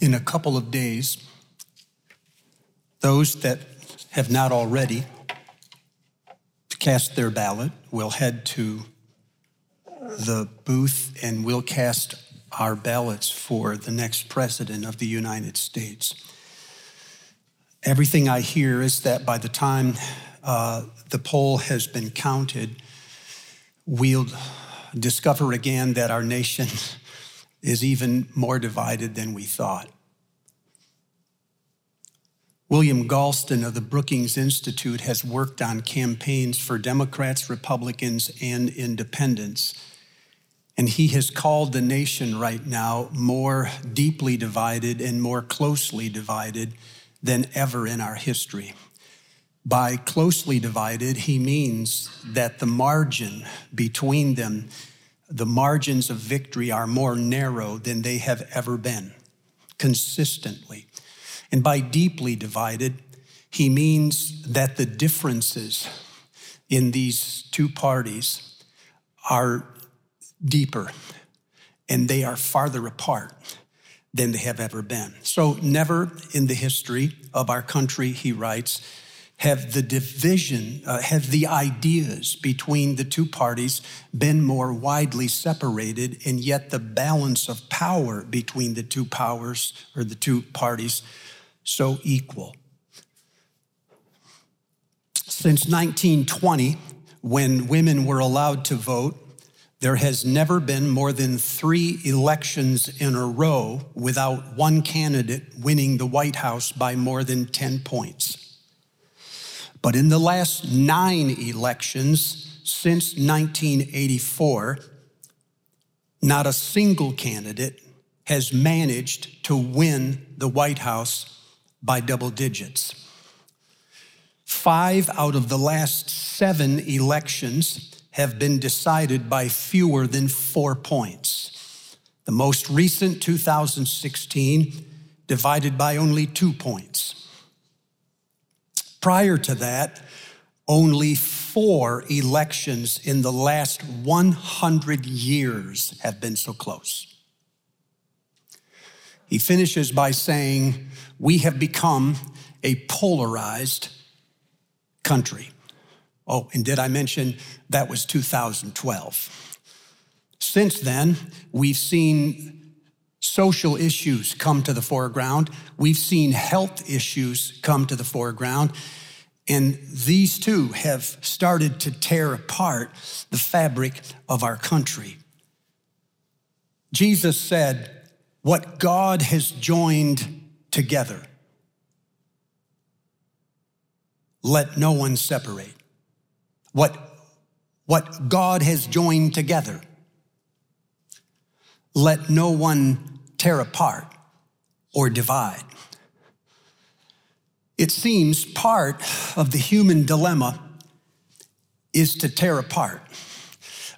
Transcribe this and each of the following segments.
in a couple of days, those that have not already cast their ballot will head to the booth and we'll cast our ballots for the next president of the United States. Everything I hear is that by the time uh, the poll has been counted, we'll discover again that our nation is even more divided than we thought. William Galston of the Brookings Institute has worked on campaigns for Democrats, Republicans, and independents. And he has called the nation right now more deeply divided and more closely divided than ever in our history. By closely divided, he means that the margin between them, the margins of victory, are more narrow than they have ever been, consistently. And by deeply divided, he means that the differences in these two parties are deeper and they are farther apart than they have ever been. So, never in the history of our country, he writes, have the division, uh, have the ideas between the two parties been more widely separated, and yet the balance of power between the two powers or the two parties so equal. Since 1920, when women were allowed to vote, there has never been more than three elections in a row without one candidate winning the White House by more than 10 points. But in the last nine elections since 1984, not a single candidate has managed to win the White House by double digits. Five out of the last seven elections have been decided by fewer than four points. The most recent, 2016, divided by only two points. Prior to that, only four elections in the last 100 years have been so close. He finishes by saying, We have become a polarized country. Oh, and did I mention that was 2012? Since then, we've seen social issues come to the foreground. We've seen health issues come to the foreground. And these two have started to tear apart the fabric of our country. Jesus said, What God has joined together, let no one separate what, what God has joined together. Let no one tear apart or divide. It seems part of the human dilemma is to tear apart.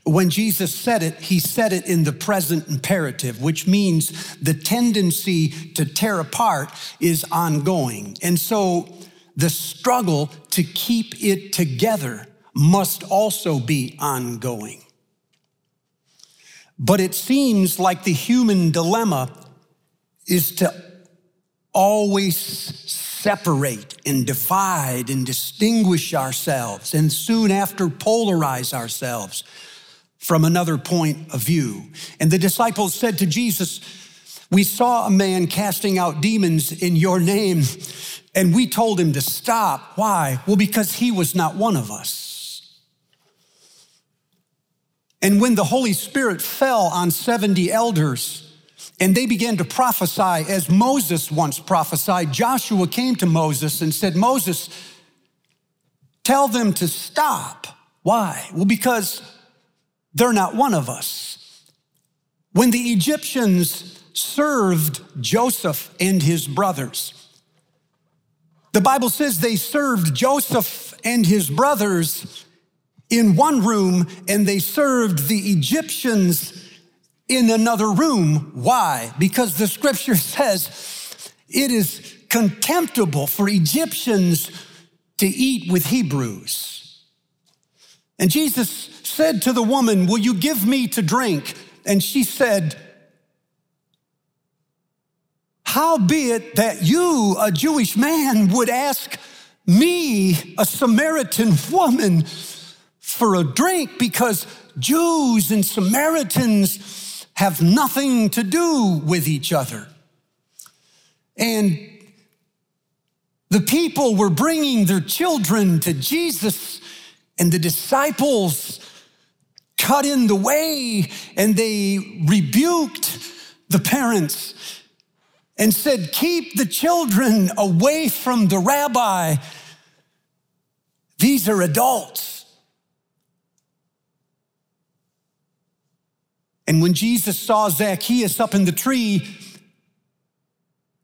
When Jesus said it, he said it in the present imperative, which means the tendency to tear apart is ongoing. And so the struggle to keep it together must also be ongoing. But it seems like the human dilemma is to always separate and divide and distinguish ourselves and soon after polarize ourselves from another point of view. And the disciples said to Jesus, We saw a man casting out demons in your name, and we told him to stop. Why? Well, because he was not one of us. And when the Holy Spirit fell on 70 elders and they began to prophesy as Moses once prophesied, Joshua came to Moses and said, Moses, tell them to stop. Why? Well, because they're not one of us. When the Egyptians served Joseph and his brothers, the Bible says they served Joseph and his brothers in one room and they served the Egyptians in another room. Why? Because the scripture says it is contemptible for Egyptians to eat with Hebrews. And Jesus said to the woman, Will you give me to drink? And she said, How be it that you, a Jewish man, would ask me, a Samaritan woman, for a drink because Jews and Samaritans have nothing to do with each other. And the people were bringing their children to Jesus, and the disciples cut in the way and they rebuked the parents and said, Keep the children away from the rabbi. These are adults. And when Jesus saw Zacchaeus up in the tree,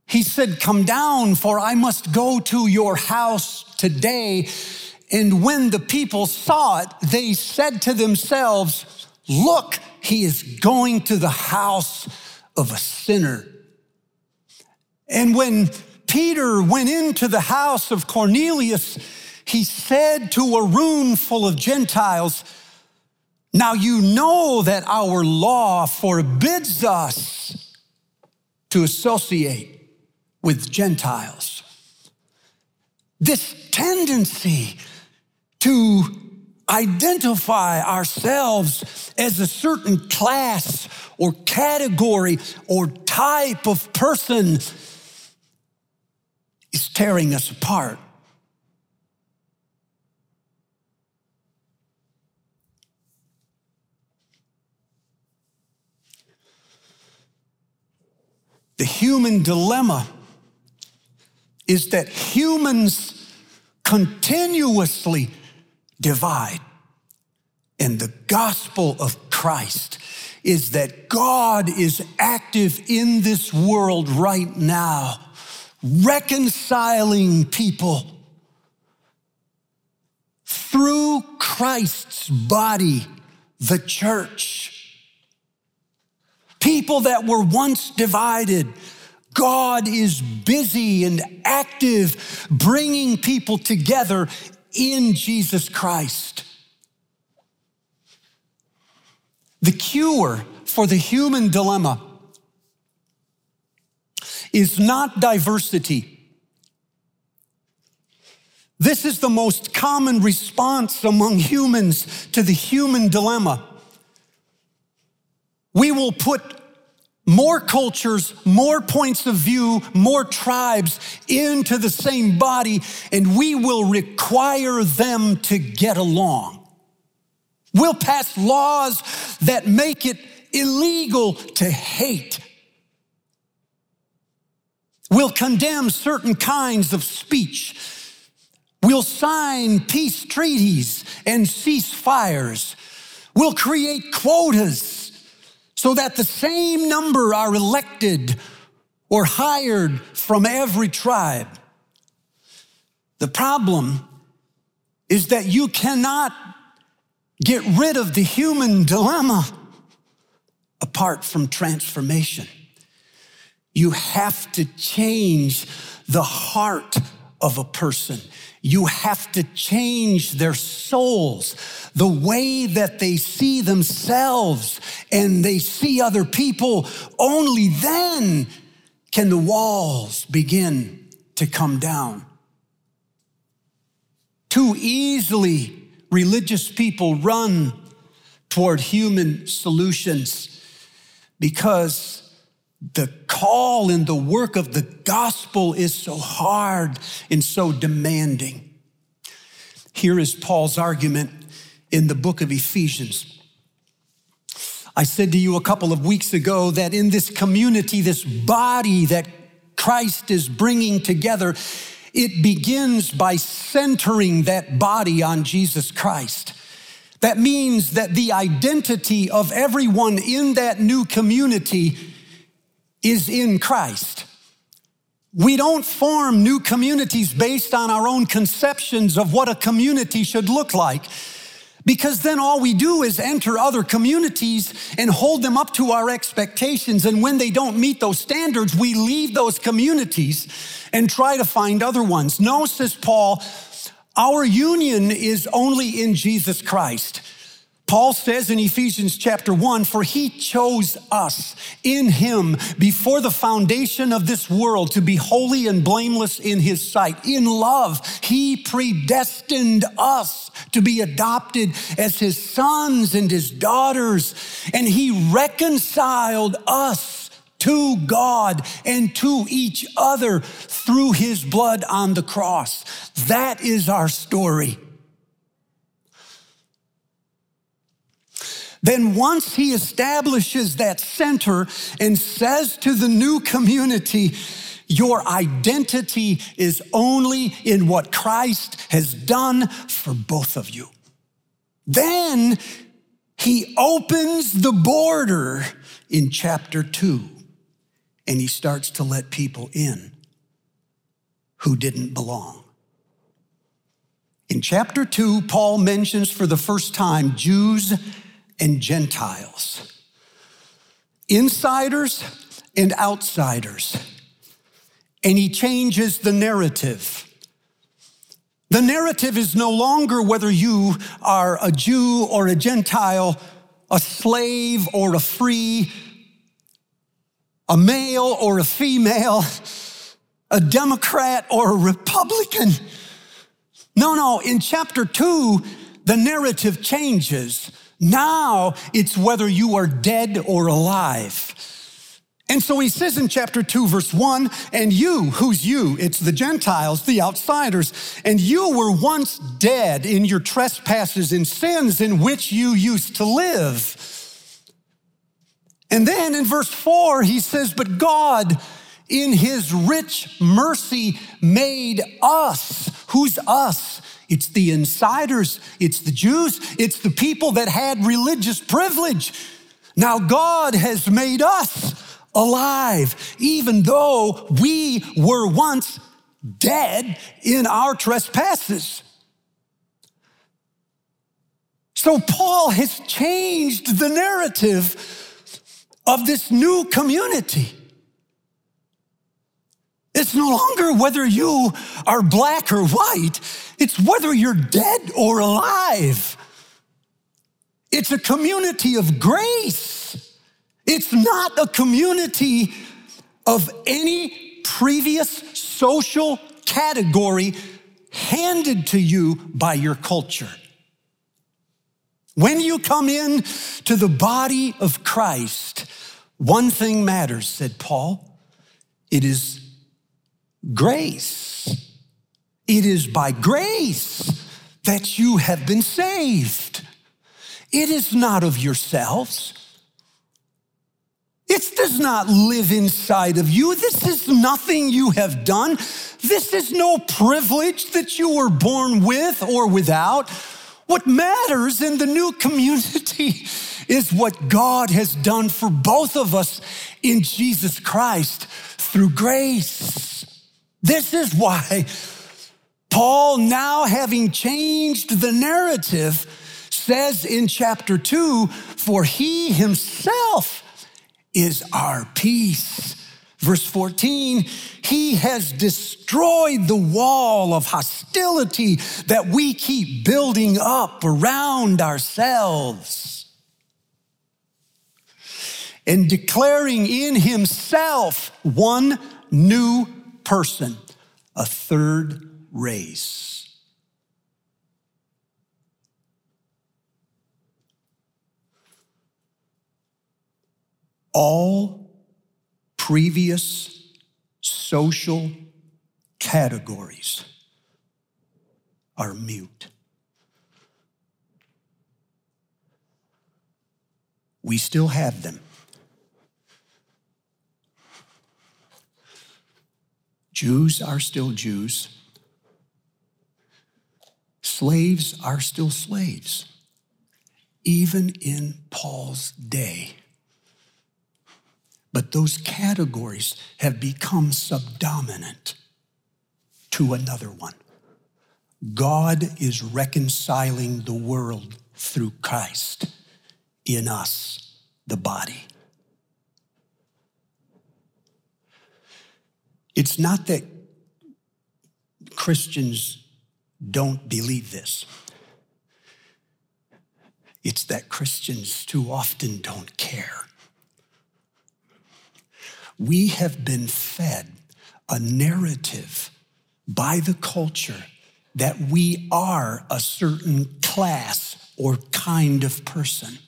he said, Come down, for I must go to your house today. And when the people saw it, they said to themselves, Look, he is going to the house of a sinner. And when Peter went into the house of Cornelius, he said to a room full of Gentiles, Now you know that our law forbids us to associate with Gentiles. This tendency to identify ourselves as a certain class or category or type of person is tearing us apart. The human dilemma is that humans continuously divide. And the gospel of Christ is that God is active in this world right now reconciling people through Christ's body, the church. People that were once divided, God is busy and active bringing people together in Jesus Christ. The cure for the human dilemma is not diversity. This is the most common response among humans to the human dilemma. We will put more cultures, more points of view, more tribes into the same body, and we will require them to get along. We'll pass laws that make it illegal to hate We'll condemn certain kinds of speech. We'll sign peace treaties and ceasefires. We'll create quotas so that the same number are elected or hired from every tribe. The problem is that you cannot get rid of the human dilemma apart from transformation. You have to change the heart of a person. You have to change their souls, the way that they see themselves and they see other people. Only then can the walls begin to come down. Too easily, religious people run toward human solutions because the call and the work of the gospel is so hard and so demanding. Here is Paul's argument in the book of Ephesians. I said to you a couple of weeks ago that in this community, this body that Christ is bringing together, it begins by centering that body on Jesus Christ. That means that the identity of everyone in that new community is in Christ. We don't form new communities based on our own conceptions of what a community should look like. Because then all we do is enter other communities and hold them up to our expectations. And when they don't meet those standards, we leave those communities and try to find other ones. No, says Paul, our union is only in Jesus Christ. Paul says in Ephesians chapter 1 For he chose us in him before the foundation of this world to be holy and blameless in his sight. In love, he predestined us to be adopted as his sons and his daughters, and he reconciled us to God and to each other through his blood on the cross. That is our story. Then, once he establishes that center and says to the new community, your identity is only in what Christ has done for both of you. Then he opens the border in chapter two and he starts to let people in who didn't belong. In chapter two, Paul mentions for the first time Jews and Gentiles, insiders and outsiders. And he changes the narrative. The narrative is no longer whether you are a Jew or a Gentile, a slave or a free, a male or a female, a Democrat or a Republican. No, no, in chapter two, the narrative changes. Now it's whether you are dead or alive. And so he says in chapter 2, verse 1 and you, who's you? It's the Gentiles, the outsiders. And you were once dead in your trespasses and sins in which you used to live. And then in verse 4, he says, But God, in his rich mercy, made us. Who's us? It's the insiders, it's the Jews, it's the people that had religious privilege. Now, God has made us alive, even though we were once dead in our trespasses. So, Paul has changed the narrative of this new community. It's no longer whether you are black or white, it's whether you're dead or alive. It's a community of grace. It's not a community of any previous social category handed to you by your culture. When you come in to the body of Christ, one thing matters, said Paul. It is grace. It is by grace that you have been saved. It is not of yourselves. It does not live inside of you. This is nothing you have done. This is no privilege that you were born with or without. What matters in the new community is what God has done for both of us in Jesus Christ through grace. This is why Paul, now having changed the narrative, says in chapter 2 For he himself is our peace. Verse 14, he has destroyed the wall of hostility that we keep building up around ourselves. And declaring in himself one new person, a third race. All previous social categories are mute. We still have them. Jews are still Jews. Slaves are still slaves, even in Paul's day. But those categories have become subdominant to another one. God is reconciling the world through Christ in us, the body. It's not that Christians don't believe this. It's that Christians too often don't care. We have been fed a narrative by the culture that we are a certain class or kind of person.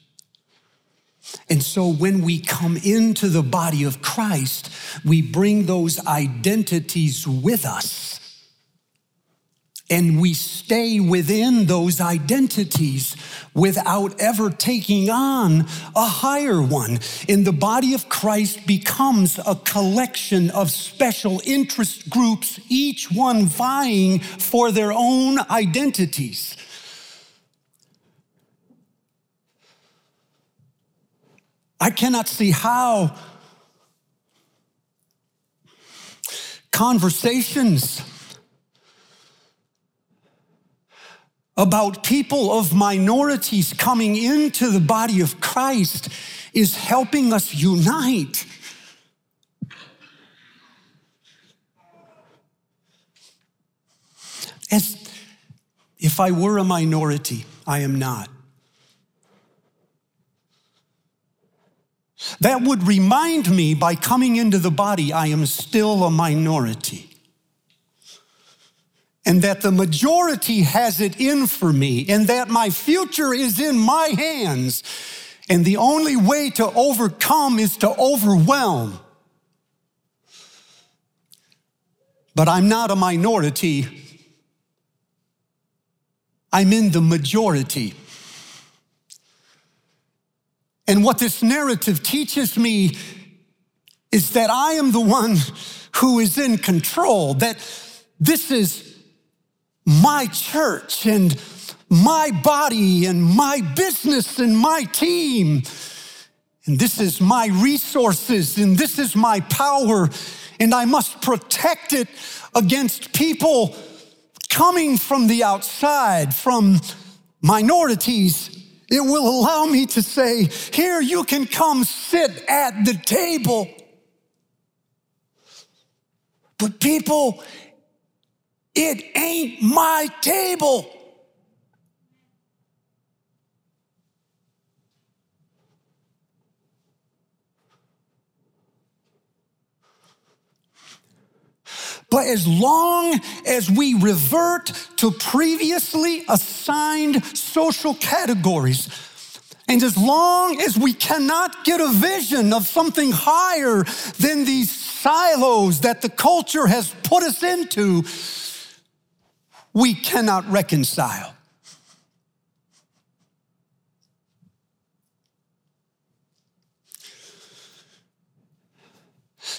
And so when we come into the body of Christ, we bring those identities with us and we stay within those identities without ever taking on a higher one. And the body of Christ becomes a collection of special interest groups, each one vying for their own identities. I cannot see how conversations about people of minorities coming into the body of Christ is helping us unite. As if I were a minority, I am not. That would remind me by coming into the body, I am still a minority and that the majority has it in for me, and that my future is in my hands. And the only way to overcome is to overwhelm. But I'm not a minority, I'm in the majority. And what this narrative teaches me is that I am the one who is in control, that this is my church and my body and my business and my team. And this is my resources and this is my power. And I must protect it against people coming from the outside, from minorities. It will allow me to say, Here, you can come sit at the table. But people it ain't my table. But as long as we revert to previously assigned social categories, and as long as we cannot get a vision of something higher than these silos that the culture has put us into, we cannot reconcile.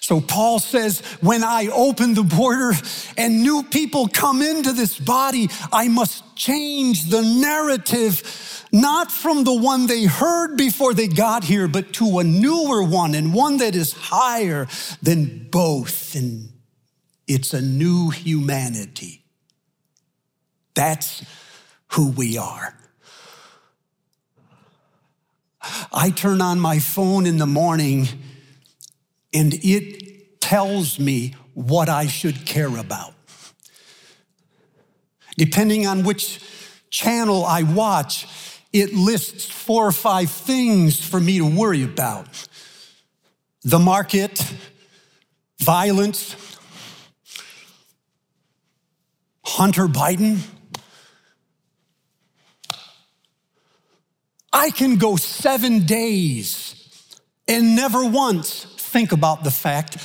So Paul says, when I open the border and new people come into this body, I must change the narrative, not from the one they heard before they got here, but to a newer one and one that is higher than both. And it's a new humanity. That's who we are. I turn on my phone in the morning and it tells me what I should care about. Depending on which channel I watch, it lists four or five things for me to worry about the market, violence, Hunter Biden, I can go seven days and never once think about the fact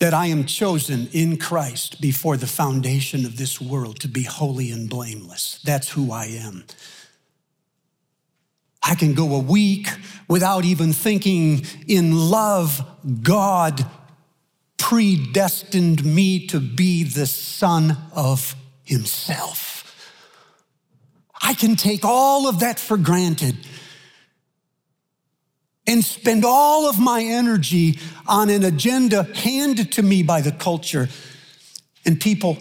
that I am chosen in Christ before the foundation of this world to be holy and blameless. That's who I am. I can go a week without even thinking in love, God predestined me to be the son of himself. I can take all of that for granted and spend all of my energy on an agenda handed to me by the culture. And people,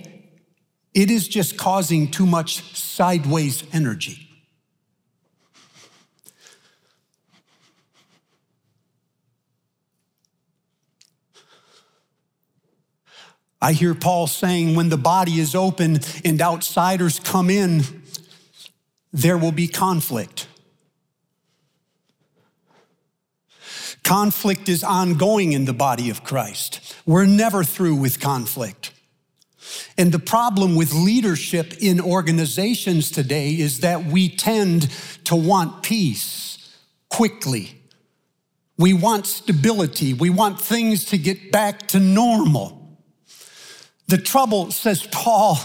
it is just causing too much sideways energy. I hear Paul saying when the body is open and outsiders come in, there will be conflict. Conflict is ongoing in the body of Christ. We're never through with conflict. And the problem with leadership in organizations today is that we tend to want peace quickly. We want stability. We want things to get back to normal. The trouble, says Paul,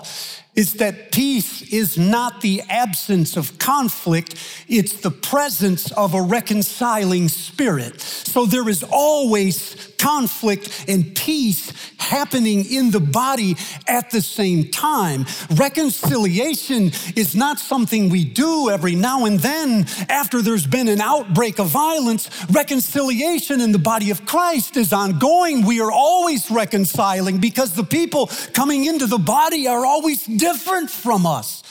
is that peace is not the absence of conflict, it's the presence of a reconciling spirit. So there is always conflict and peace happening in the body at the same time. Reconciliation is not something we do every now and then after there's been an outbreak of violence. Reconciliation in the body of Christ is ongoing. We are always reconciling because the people coming into the body are always different from us.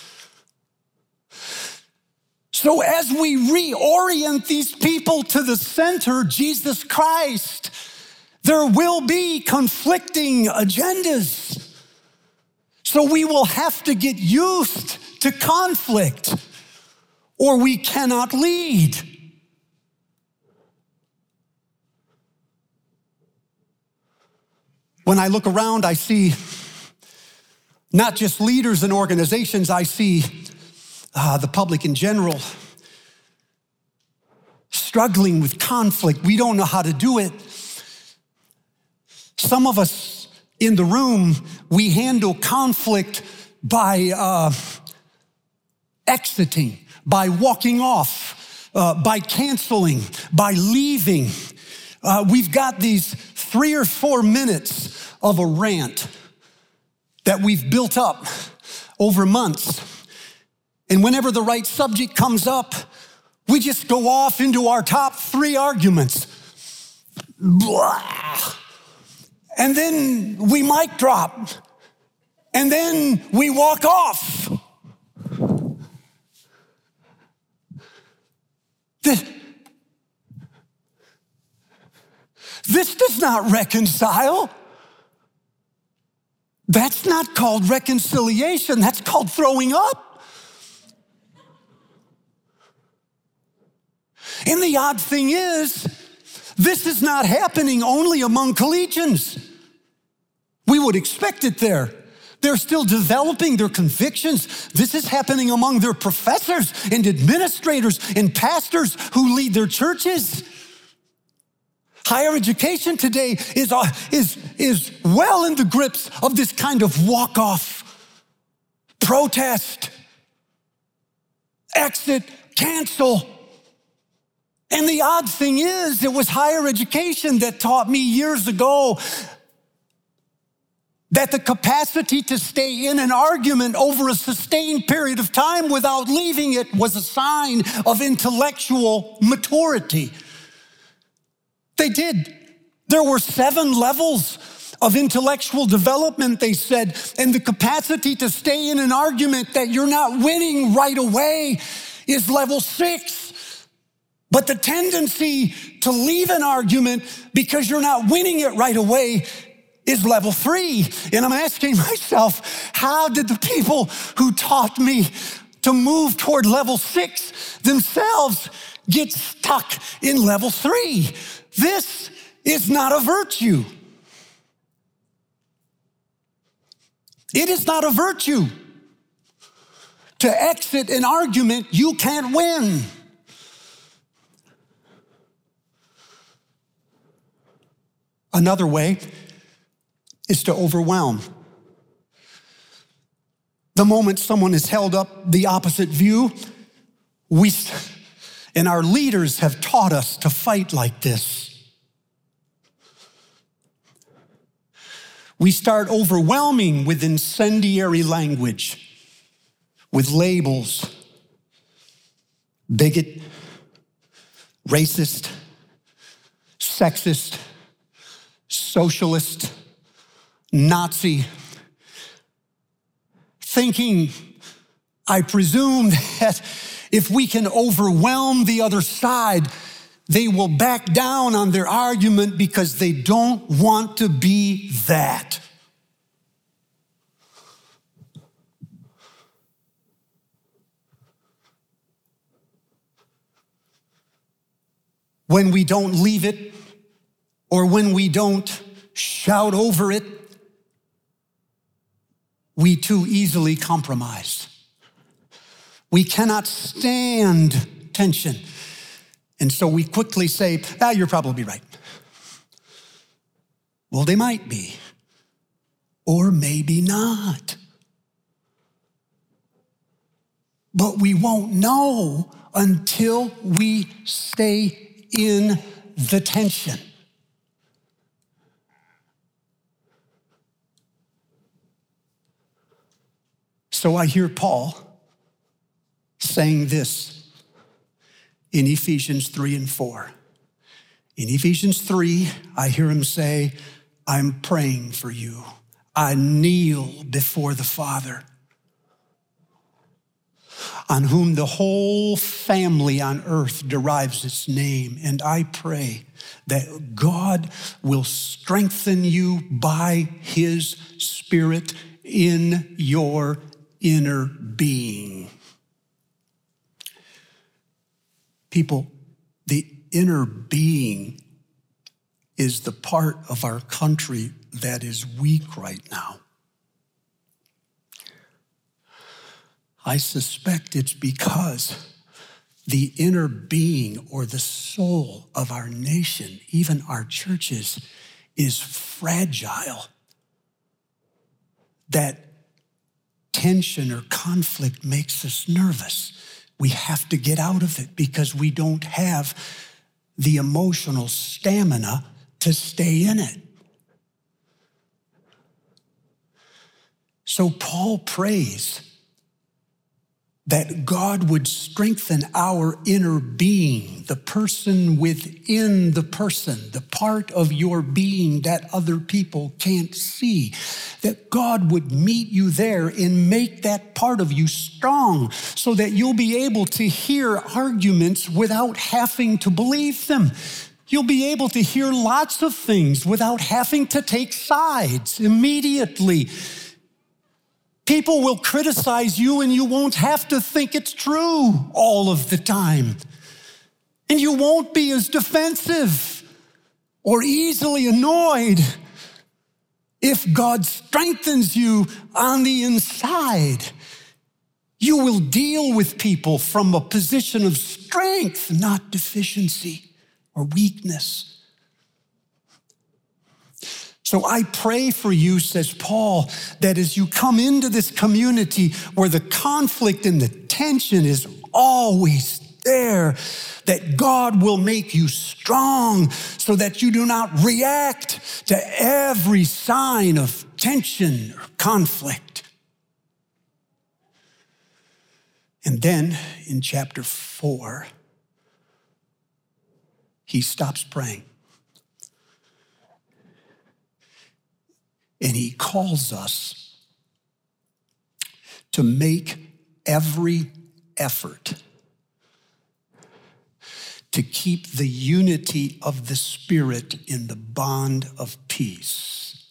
So, as we reorient these people to the center, Jesus Christ, there will be conflicting agendas. So, we will have to get used to conflict, or we cannot lead. When I look around, I see not just leaders and organizations, I see uh, the public in general struggling with conflict. We don't know how to do it. Some of us in the room, we handle conflict by uh, exiting, by walking off, uh, by canceling, by leaving. Uh, we've got these three or four minutes of a rant that we've built up over months. And whenever the right subject comes up, we just go off into our top three arguments. Blah. And then we mic drop. And then we walk off. This, this does not reconcile. That's not called reconciliation, that's called throwing up. And the odd thing is, this is not happening only among collegians. We would expect it there. They're still developing their convictions. This is happening among their professors and administrators and pastors who lead their churches. Higher education today is, uh, is, is well in the grips of this kind of walk off, protest, exit, cancel. And the odd thing is, it was higher education that taught me years ago that the capacity to stay in an argument over a sustained period of time without leaving it was a sign of intellectual maturity. They did. There were seven levels of intellectual development, they said, and the capacity to stay in an argument that you're not winning right away is level six. But the tendency to leave an argument because you're not winning it right away is level three. And I'm asking myself, how did the people who taught me to move toward level six themselves get stuck in level three? This is not a virtue. It is not a virtue. To exit an argument, you can't win. Another way is to overwhelm. The moment someone has held up the opposite view, we, and our leaders have taught us to fight like this. We start overwhelming with incendiary language, with labels bigot, racist, sexist, socialist, Nazi, thinking, I presume, that if we can overwhelm the other side, they will back down on their argument because they don't want to be that. When we don't leave it or when we don't shout over it, we too easily compromise. We cannot stand tension. And so we quickly say, ah, you're probably right. Well, they might be, or maybe not. But we won't know until we stay in the tension. So I hear Paul saying this in Ephesians 3 and 4. In Ephesians 3, I hear him say, I'm praying for you. I kneel before the Father, on whom the whole family on earth derives its name. And I pray that God will strengthen you by his Spirit in your inner being. People, the inner being is the part of our country that is weak right now. I suspect it's because the inner being or the soul of our nation, even our churches, is fragile. That tension or conflict makes us nervous. We have to get out of it because we don't have the emotional stamina to stay in it. So Paul prays that God would strengthen our inner being, the person within the person, the part of your being that other people can't see. That God would meet you there and make that part of you strong so that you'll be able to hear arguments without having to believe them. You'll be able to hear lots of things without having to take sides immediately People will criticize you and you won't have to think it's true all of the time. And you won't be as defensive or easily annoyed if God strengthens you on the inside. You will deal with people from a position of strength, not deficiency or weakness. So I pray for you, says Paul, that as you come into this community where the conflict and the tension is always there, that God will make you strong so that you do not react to every sign of tension or conflict. And then in chapter four, he stops praying. And he calls us to make every effort to keep the unity of the Spirit in the bond of peace.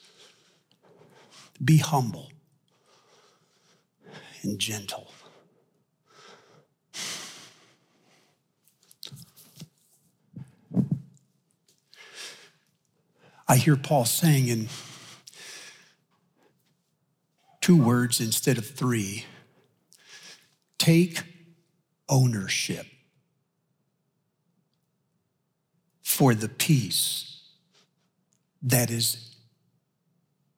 Be humble and gentle. I hear Paul saying in two words instead of three. Take ownership for the peace that is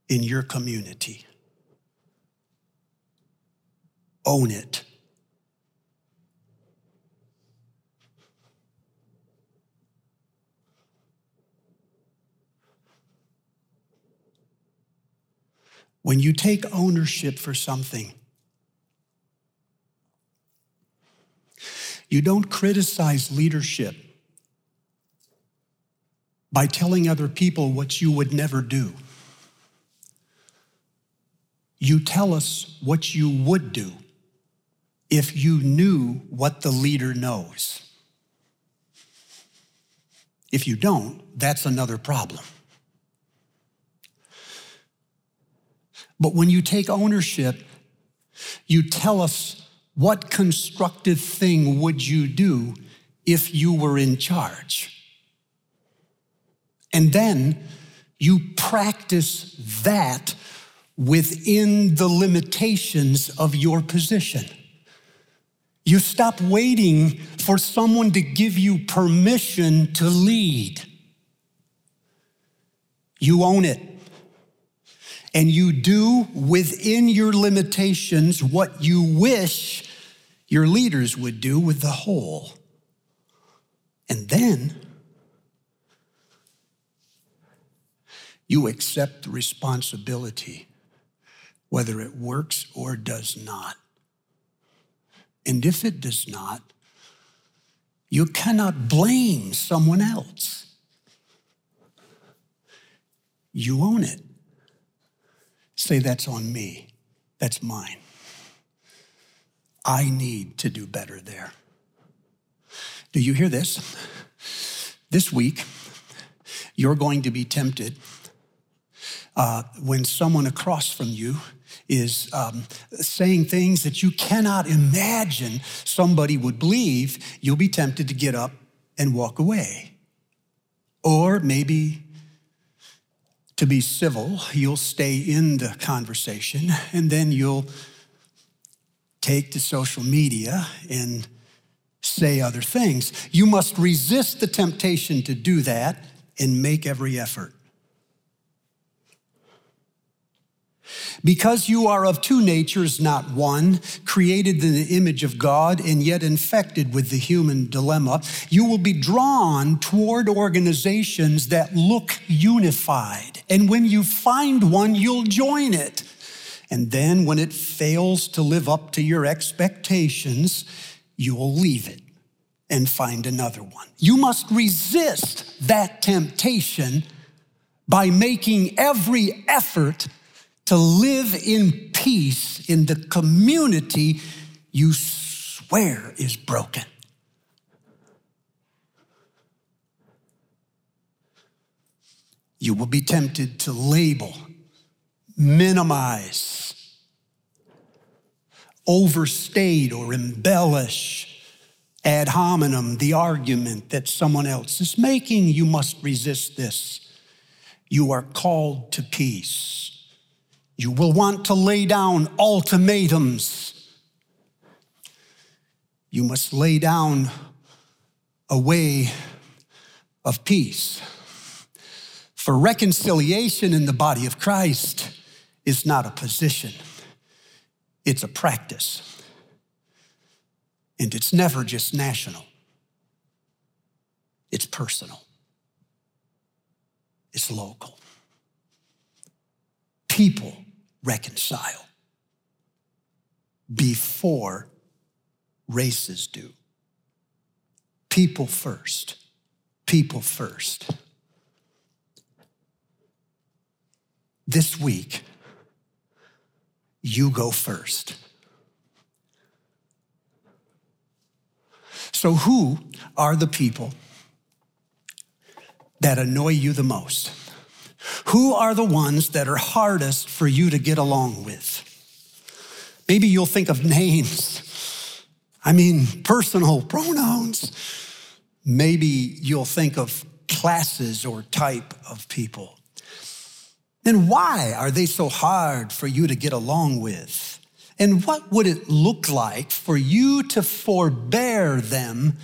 in your community. Own it. When you take ownership for something, you don't criticize leadership by telling other people what you would never do. You tell us what you would do if you knew what the leader knows. If you don't, that's another problem. But when you take ownership, you tell us what constructive thing would you do if you were in charge? And then you practice that within the limitations of your position. You stop waiting for someone to give you permission to lead. You own it. And you do within your limitations what you wish your leaders would do with the whole. And then you accept responsibility, whether it works or does not. And if it does not, you cannot blame someone else. You own it. Say, that's on me. That's mine. I need to do better there. Do you hear this? This week, you're going to be tempted uh, when someone across from you is um, saying things that you cannot imagine somebody would believe, you'll be tempted to get up and walk away. Or maybe to be civil, you'll stay in the conversation and then you'll take to social media and say other things. You must resist the temptation to do that and make every effort. Because you are of two natures, not one, created in the image of God and yet infected with the human dilemma, you will be drawn toward organizations that look unified. And when you find one, you'll join it. And then when it fails to live up to your expectations, you'll leave it and find another one. You must resist that temptation by making every effort to live in peace in the community you swear is broken. You will be tempted to label, minimize, overstate, or embellish ad hominem the argument that someone else is making. You must resist this. You are called to peace. You will want to lay down ultimatums. You must lay down a way of peace. For reconciliation in the body of Christ is not a position, it's a practice. And it's never just national, it's personal, it's local. People reconcile before races do. People first. People first. This week, you go first. So, who are the people that annoy you the most? Who are the ones that are hardest for you to get along with? Maybe you'll think of names. I mean, personal pronouns. Maybe you'll think of classes or type of people. Then why are they so hard for you to get along with? And what would it look like for you to forbear them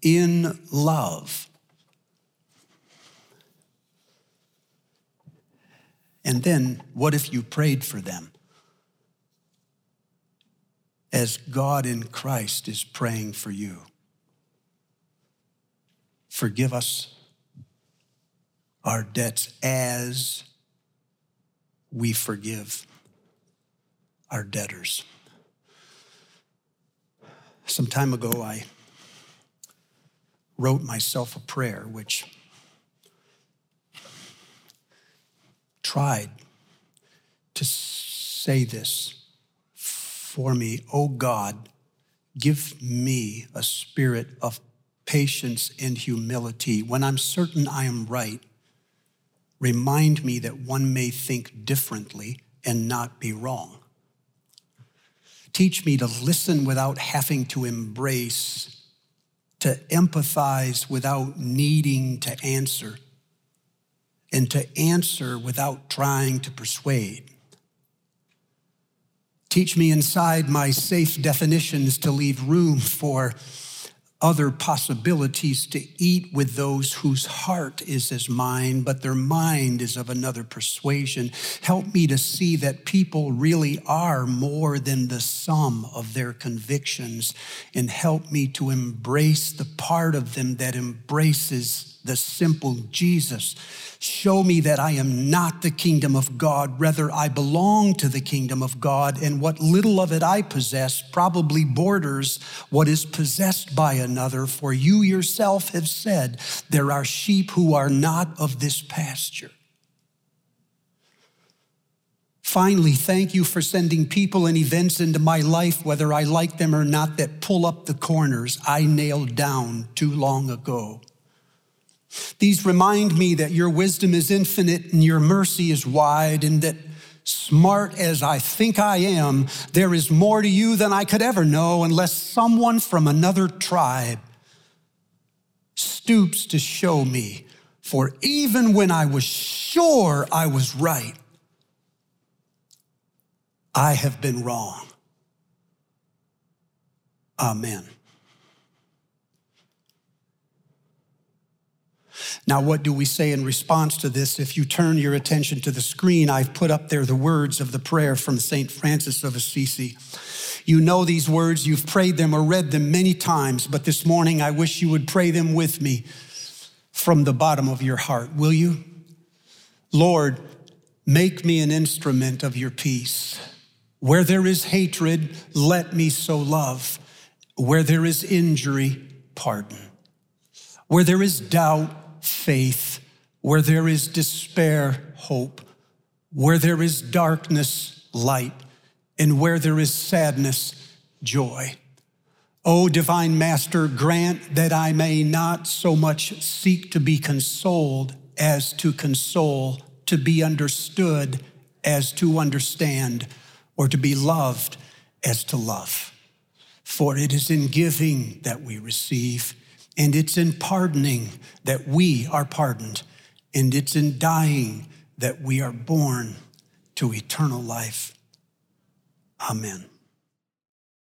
in love? And then, what if you prayed for them? As God in Christ is praying for you. Forgive us our debts as we forgive our debtors. Some time ago, I wrote myself a prayer which tried to say this for me. Oh God, give me a spirit of patience and humility. When I'm certain I am right, remind me that one may think differently and not be wrong. Teach me to listen without having to embrace, to empathize without needing to answer and to answer without trying to persuade. Teach me inside my safe definitions to leave room for other possibilities to eat with those whose heart is as mine, but their mind is of another persuasion. Help me to see that people really are more than the sum of their convictions, and help me to embrace the part of them that embraces the simple Jesus. Show me that I am not the kingdom of God, rather, I belong to the kingdom of God, and what little of it I possess probably borders what is possessed by another. For you yourself have said, There are sheep who are not of this pasture. Finally, thank you for sending people and events into my life, whether I like them or not, that pull up the corners I nailed down too long ago. These remind me that your wisdom is infinite and your mercy is wide, and that smart as I think I am, there is more to you than I could ever know unless someone from another tribe stoops to show me. For even when I was sure I was right, I have been wrong. Amen. Now, what do we say in response to this? If you turn your attention to the screen, I've put up there the words of the prayer from St. Francis of Assisi. You know these words, you've prayed them or read them many times, but this morning I wish you would pray them with me from the bottom of your heart, will you? Lord, make me an instrument of your peace. Where there is hatred, let me sow love. Where there is injury, pardon. Where there is doubt, faith. Where there is despair, hope. Where there is darkness, light. And where there is sadness, joy. O divine Master, grant that I may not so much seek to be consoled as to console, to be understood as to understand, or to be loved as to love. For it is in giving that we receive and it's in pardoning that we are pardoned. And it's in dying that we are born to eternal life. Amen.